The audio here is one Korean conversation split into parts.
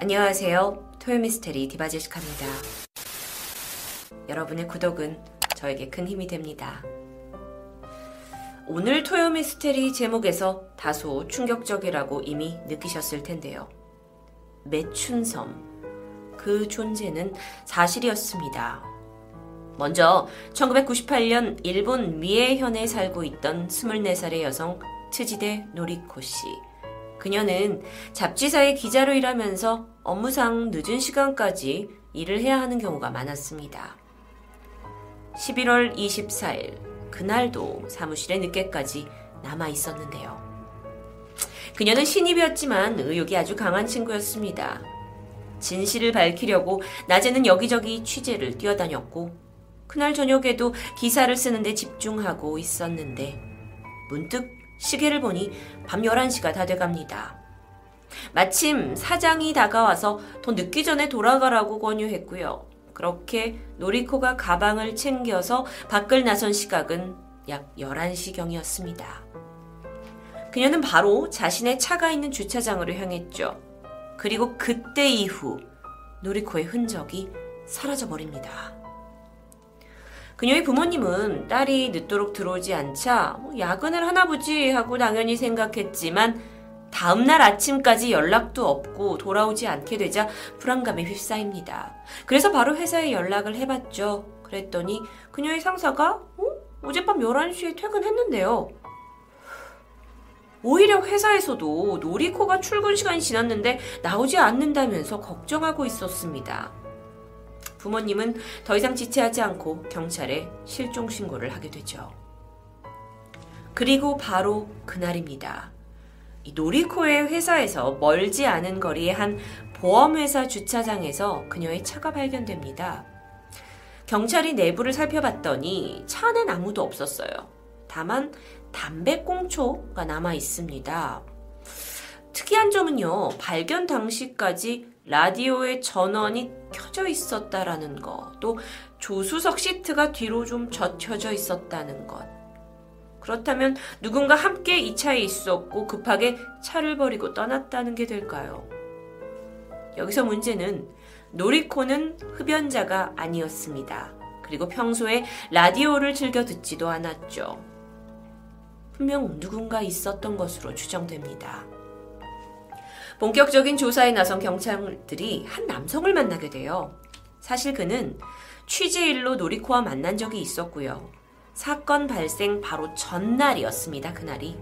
안녕하세요. 토요미스테리 디바제시카입니다. 여러분의 구독은 저에게 큰 힘이 됩니다. 오늘 토요미스테리 제목에서 다소 충격적이라고 이미 느끼셨을 텐데요. 매춘섬. 그 존재는 사실이었습니다. 먼저 1998년 일본 미에현에 살고 있던 24살의 여성 트지데 노리코 씨. 그녀는 잡지사의 기자로 일하면서 업무상 늦은 시간까지 일을 해야 하는 경우가 많았습니다. 11월 24일, 그날도 사무실에 늦게까지 남아 있었는데요. 그녀는 신입이었지만 의욕이 아주 강한 친구였습니다. 진실을 밝히려고 낮에는 여기저기 취재를 뛰어다녔고, 그날 저녁에도 기사를 쓰는데 집중하고 있었는데, 문득 시계를 보니 밤 11시가 다 돼갑니다. 마침 사장이 다가와서 더 늦기 전에 돌아가라고 권유했고요. 그렇게 노리코가 가방을 챙겨서 밖을 나선 시각은 약 11시경이었습니다. 그녀는 바로 자신의 차가 있는 주차장으로 향했죠. 그리고 그때 이후 노리코의 흔적이 사라져버립니다. 그녀의 부모님은 딸이 늦도록 들어오지 않자 뭐 야근을 하나 보지 하고 당연히 생각했지만 다음날 아침까지 연락도 없고 돌아오지 않게 되자 불안감에 휩싸입니다. 그래서 바로 회사에 연락을 해봤죠. 그랬더니 그녀의 상사가 어? 어젯밤 11시에 퇴근했는데요. 오히려 회사에서도 노리코가 출근 시간이 지났는데 나오지 않는다면서 걱정하고 있었습니다. 부모님은 더 이상 지체하지 않고 경찰에 실종 신고를 하게 되죠. 그리고 바로 그날입니다. 노리코의 회사에서 멀지 않은 거리의 한 보험회사 주차장에서 그녀의 차가 발견됩니다. 경찰이 내부를 살펴봤더니 차 안엔 아무도 없었어요. 다만 담배꽁초가 남아 있습니다. 특이한 점은요, 발견 당시까지 라디오의 전원이 켜져 있었다라는 것, 또 조수석 시트가 뒤로 좀 젖혀져 있었다는 것. 그렇다면 누군가 함께 이 차에 있었고 급하게 차를 버리고 떠났다는 게 될까요? 여기서 문제는 노리코는 흡연자가 아니었습니다. 그리고 평소에 라디오를 즐겨 듣지도 않았죠. 분명 누군가 있었던 것으로 추정됩니다. 본격적인 조사에 나선 경찰들이 한 남성을 만나게 돼요. 사실 그는 취재일로 노리코와 만난 적이 있었고요. 사건 발생 바로 전날이었습니다. 그날이.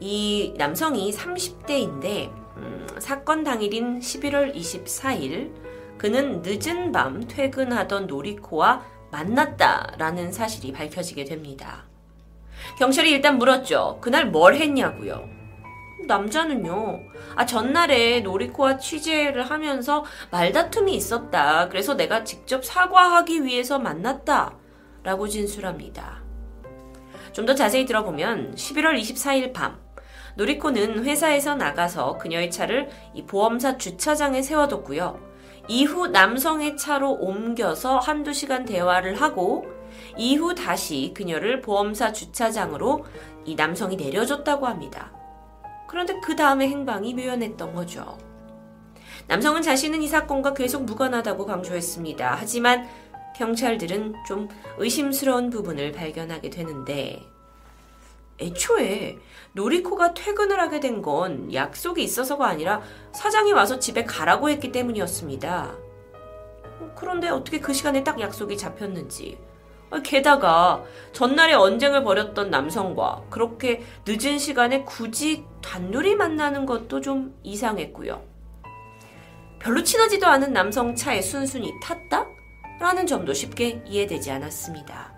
이 남성이 30대인데 음, 사건 당일인 11월 24일 그는 늦은 밤 퇴근하던 노리코와 만났다라는 사실이 밝혀지게 됩니다. 경찰이 일단 물었죠. 그날 뭘 했냐고요. 남자는요, 아, 전날에 노리코와 취재를 하면서 말다툼이 있었다. 그래서 내가 직접 사과하기 위해서 만났다. 라고 진술합니다. 좀 더 자세히 들어보면 11월 24일 밤, 노리코는 회사에서 나가서 그녀의 차를 이 보험사 주차장에 세워뒀고요. 이후 남성의 차로 옮겨서 한두 시간 대화를 하고 이후 다시 그녀를 보험사 주차장으로 이 남성이 내려줬다고 합니다. 그런데 그 다음의 행방이 묘연했던 거죠. 남성은 자신은 이 사건과 계속 무관하다고 강조했습니다. 하지만 경찰들은 좀 의심스러운 부분을 발견하게 되는데 애초에 노리코가 퇴근을 하게 된 건 약속이 있어서가 아니라 사장이 와서 집에 가라고 했기 때문이었습니다. 그런데 어떻게 그 시간에 딱 약속이 잡혔는지 게다가 전날에 언쟁을 벌였던 남성과 그렇게 늦은 시간에 굳이 단둘이 만나는 것도 좀 이상했고요. 별로 친하지도 않은 남성 차에 순순히 탔다? 라는 점도 쉽게 이해되지 않았습니다.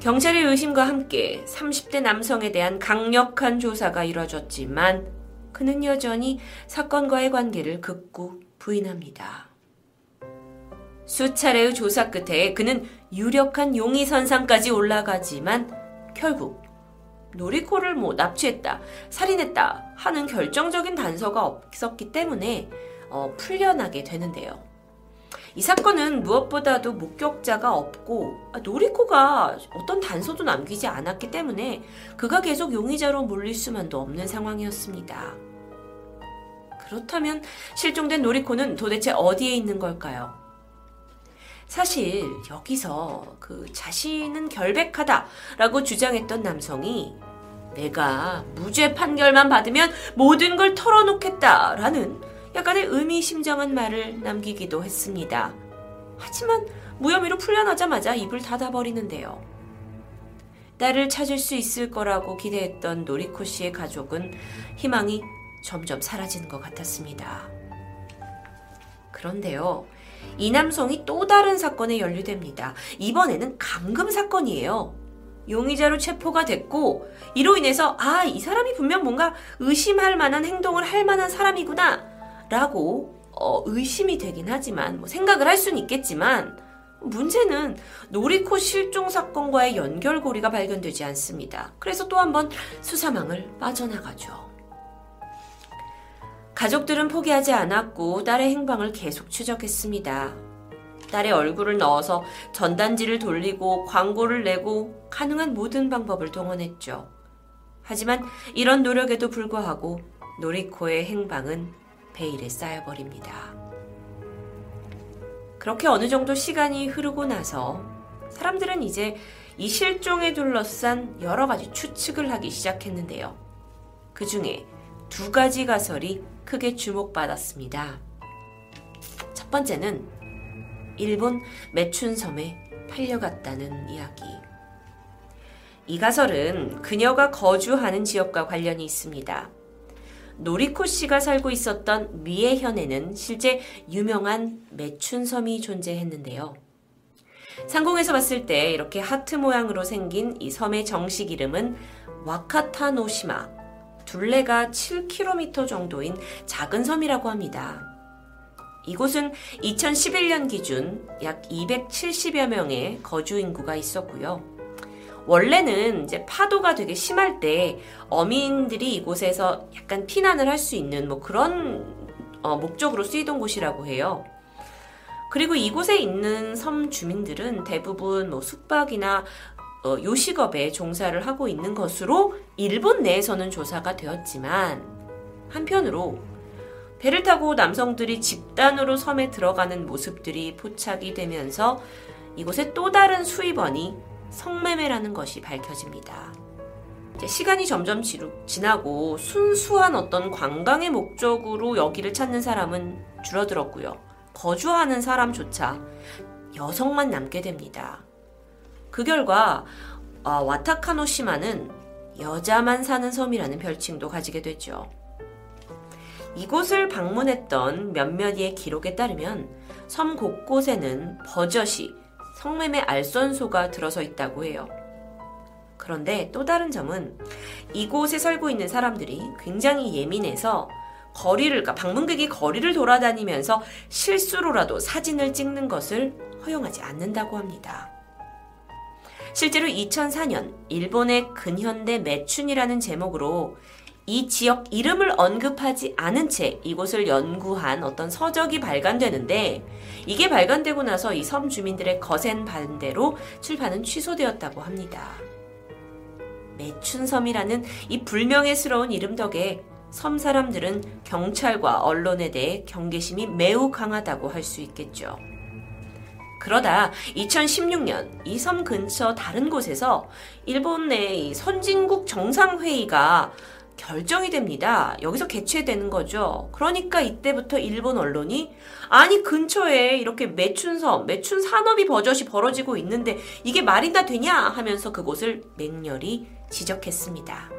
경찰의 의심과 함께 30대 남성에 대한 강력한 조사가 이뤄졌지만 그는 여전히 사건과의 관계를 극구 부인합니다. 수차례의 조사 끝에 그는 유력한 용의선상까지 올라가지만 결국 노리코를 뭐 납치했다, 살인했다 하는 결정적인 단서가 없었기 때문에 어, 풀려나게 되는데요. 이 사건은 무엇보다도 목격자가 없고 아, 노리코가 어떤 단서도 남기지 않았기 때문에 그가 계속 용의자로 몰릴 수만도 없는 상황이었습니다. 그렇다면 실종된 노리코는 도대체 어디에 있는 걸까요? 사실 여기서 그 자신은 결백하다라고 주장했던 남성이 내가 무죄 판결만 받으면 모든 걸 털어놓겠다라는 약간의 의미심장한 말을 남기기도 했습니다. 하지만 무혐의로 풀려나자마자 입을 닫아버리는데요. 딸을 찾을 수 있을 거라고 기대했던 노리코 씨의 가족은 희망이 점점 사라지는 것 같았습니다. 그런데요, 이 남성이 또 다른 사건에 연루됩니다. 이번에는 감금 사건이에요. 용의자로 체포가 됐고, 이로 인해서, 아, 이 사람이 분명 뭔가 의심할 만한 행동을 할 만한 사람이구나, 라고, 어, 의심이 되긴 하지만, 뭐 생각을 할 수는 있겠지만, 문제는 노리코 실종 사건과의 연결고리가 발견되지 않습니다. 그래서 또 한 번 수사망을 빠져나가죠. 가족들은 포기하지 않았고 딸의 행방을 계속 추적했습니다. 딸의 얼굴을 넣어서 전단지를 돌리고 광고를 내고 가능한 모든 방법을 동원했죠. 하지만 이런 노력에도 불구하고 노리코의 행방은 베일에 쌓여버립니다. 그렇게 어느 정도 시간이 흐르고 나서 사람들은 이제 이 실종에 둘러싼 여러 가지 추측을 하기 시작했는데요. 그 중에 두 가지 가설이 크게 주목받았습니다. 첫 번째는 일본 매춘섬에 팔려갔다는 이야기. 이 가설은 그녀가 거주하는 지역과 관련이 있습니다. 노리코 씨가 살고 있었던 미에현에는 실제 유명한 매춘섬이 존재했는데요. 상공에서 봤을 때 이렇게 하트 모양으로 생긴 이 섬의 정식 이름은 와카타노시마, 둘레가 7km 정도인 작은 섬이라고 합니다. 이곳은 2011년 기준 약 270여 명의 거주 인구가 있었고요. 원래는 이제 파도가 되게 심할 때 어민들이 이곳에서 약간 피난을 할 수 있는 뭐 그런 어, 목적으로 쓰이던 곳이라고 해요. 그리고 이곳에 있는 섬 주민들은 대부분 뭐 숙박이나 어, 요식업에 종사를 하고 있는 것으로 일본 내에서는 조사가 되었지만 한편으로 배를 타고 남성들이 집단으로 섬에 들어가는 모습들이 포착이 되면서 이곳에 또 다른 수입원이 성매매라는 것이 밝혀집니다. 시간이 점점 지나고 순수한 어떤 관광의 목적으로 여기를 찾는 사람은 줄어들었고요. 거주하는 사람조차 여성만 남게 됩니다. 그 결과 어, 와타카노시마는 여자만 사는 섬이라는 별칭도 가지게 되죠. 이곳을 방문했던 몇몇의 기록에 따르면 섬 곳곳에는 버젓이 성매매 알선소가 들어서 있다고 해요. 그런데 또 다른 점은 이곳에 살고 있는 사람들이 굉장히 예민해서 거리를, 그러니까 방문객이 거리를 돌아다니면서 실수로라도 사진을 찍는 것을 허용하지 않는다고 합니다. 실제로 2004년 일본의 근현대 매춘이라는 제목으로 이 지역 이름을 언급하지 않은 채 이곳을 연구한 어떤 서적이 발간되는데 이게 발간되고 나서 이 섬 주민들의 거센 반대로 출판은 취소되었다고 합니다. 매춘섬이라는 이 불명예스러운 이름 덕에 섬 사람들은 경찰과 언론에 대해 경계심이 매우 강하다고 할 수 있겠죠. 그러다 2016년 이 섬 근처 다른 곳에서 일본 내 선진국 정상회의가 결정이 됩니다. 여기서 개최되는 거죠. 그러니까 이때부터 일본 언론이 아니 근처에 이렇게 매춘섬, 매춘 산업이 버젓이 벌어지고 있는데 이게 말이나 되냐 하면서 그곳을 맹렬히 지적했습니다.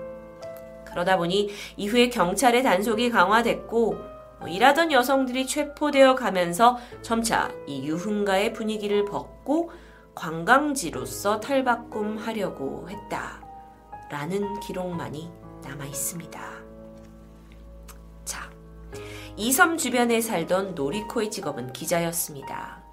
그러다 보니 이후에 경찰의 단속이 강화됐고 뭐 일하던 여성들이 체포되어 가면서 점차 이 유흥가의 분위기를 벗고 관광지로서 탈바꿈하려고 했다. 라는 기록만이 남아 있습니다. 자, 이섬 주변에 살던 노리코의 직업은 기자였습니다.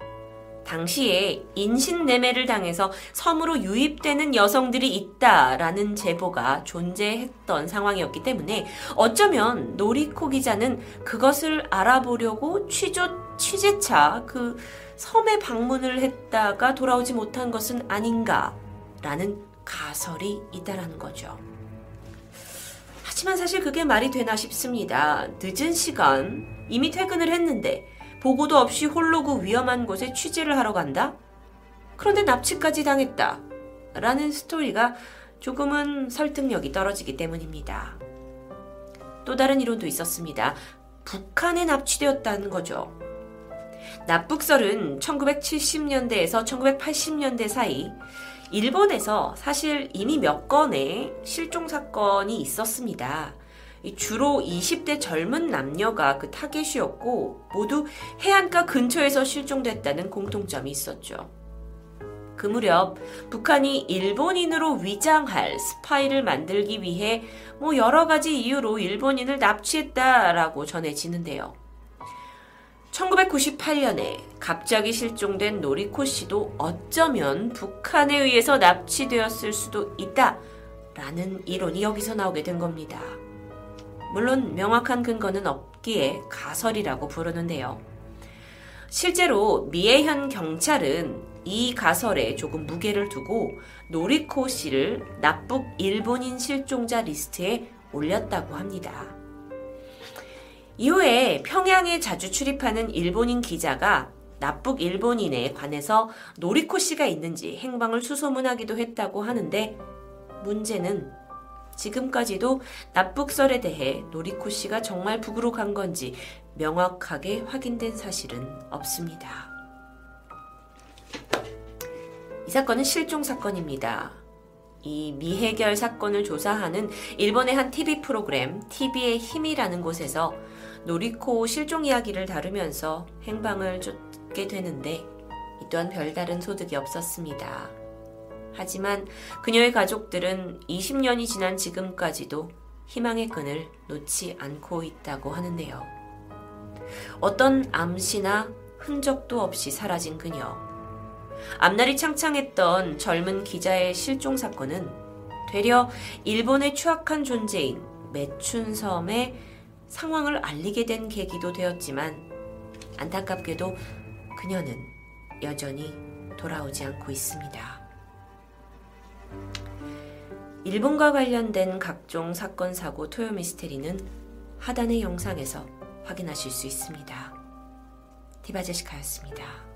당시에 인신매매를 당해서 섬으로 유입되는 여성들이 있다라는 제보가 존재했던 상황이었기 때문에 어쩌면 노리코 기자는 그것을 알아보려고 취조, 취재차 그 섬에 방문을 했다가 돌아오지 못한 것은 아닌가라는 가설이 있다라는 거죠. 하지만 사실 그게 말이 되나 싶습니다. 늦은 시간, 이미 퇴근을 했는데, 보고도 없이 홀로 그 위험한 곳에 취재를 하러 간다? 그런데 납치까지 당했다. 라는 스토리가 조금은 설득력이 떨어지기 때문입니다. 또 다른 이론도 있었습니다. 북한에 납치되었다는 거죠. 납북설은 1970년대에서 1980년대 사이 일본에서 사실 이미 몇 건의 실종 사건이 있었습니다. 주로 20대 젊은 남녀가 그 타겟이었고 모두 해안가 근처에서 실종됐다는 공통점이 있었죠. 그 무렵 북한이 일본인으로 위장할 스파이를 만들기 위해 뭐 여러 가지 이유로 일본인을 납치했다라고 전해지는데요. 1998년에 갑자기 실종된 노리코 씨도 어쩌면 북한에 의해서 납치되었을 수도 있다. 라는 이론이 여기서 나오게 된 겁니다. 물론 명확한 근거는 없기에 가설이라고 부르는데요. 실제로 미에현 경찰은 이 가설에 조금 무게를 두고 노리코 씨를 납북 일본인 실종자 리스트에 올렸다고 합니다. 이후에 평양에 자주 출입하는 일본인 기자가 납북 일본인에 관해서 노리코 씨가 있는지 행방을 수소문하기도 했다고 하는데 문제는 지금까지도 납북설에 대해 노리코 씨가 정말 북으로 간 건지 명확하게 확인된 사실은 없습니다. 이 사건은 실종 사건입니다. 이 미해결 사건을 조사하는 일본의 한 TV 프로그램 TV의 힘이라는 곳에서 노리코 실종 이야기를 다루면서 행방을 쫓게 되는데 이 또한 별다른 소득이 없었습니다. 하지만 그녀의 가족들은 20년이 지난 지금까지도 희망의 끈을 놓지 않고 있다고 하는데요. 어떤 암시나 흔적도 없이 사라진 그녀. 앞날이 창창했던 젊은 기자의 실종 사건은 되려 일본의 추악한 존재인 매춘섬의 상황을 알리게 된 계기도 되었지만 안타깝게도 그녀는 여전히 돌아오지 않고 있습니다. 일본과 관련된 각종 사건, 사고, 토요 미스테리는 하단의 영상에서 확인하실 수 있습니다. 디바제시카였습니다.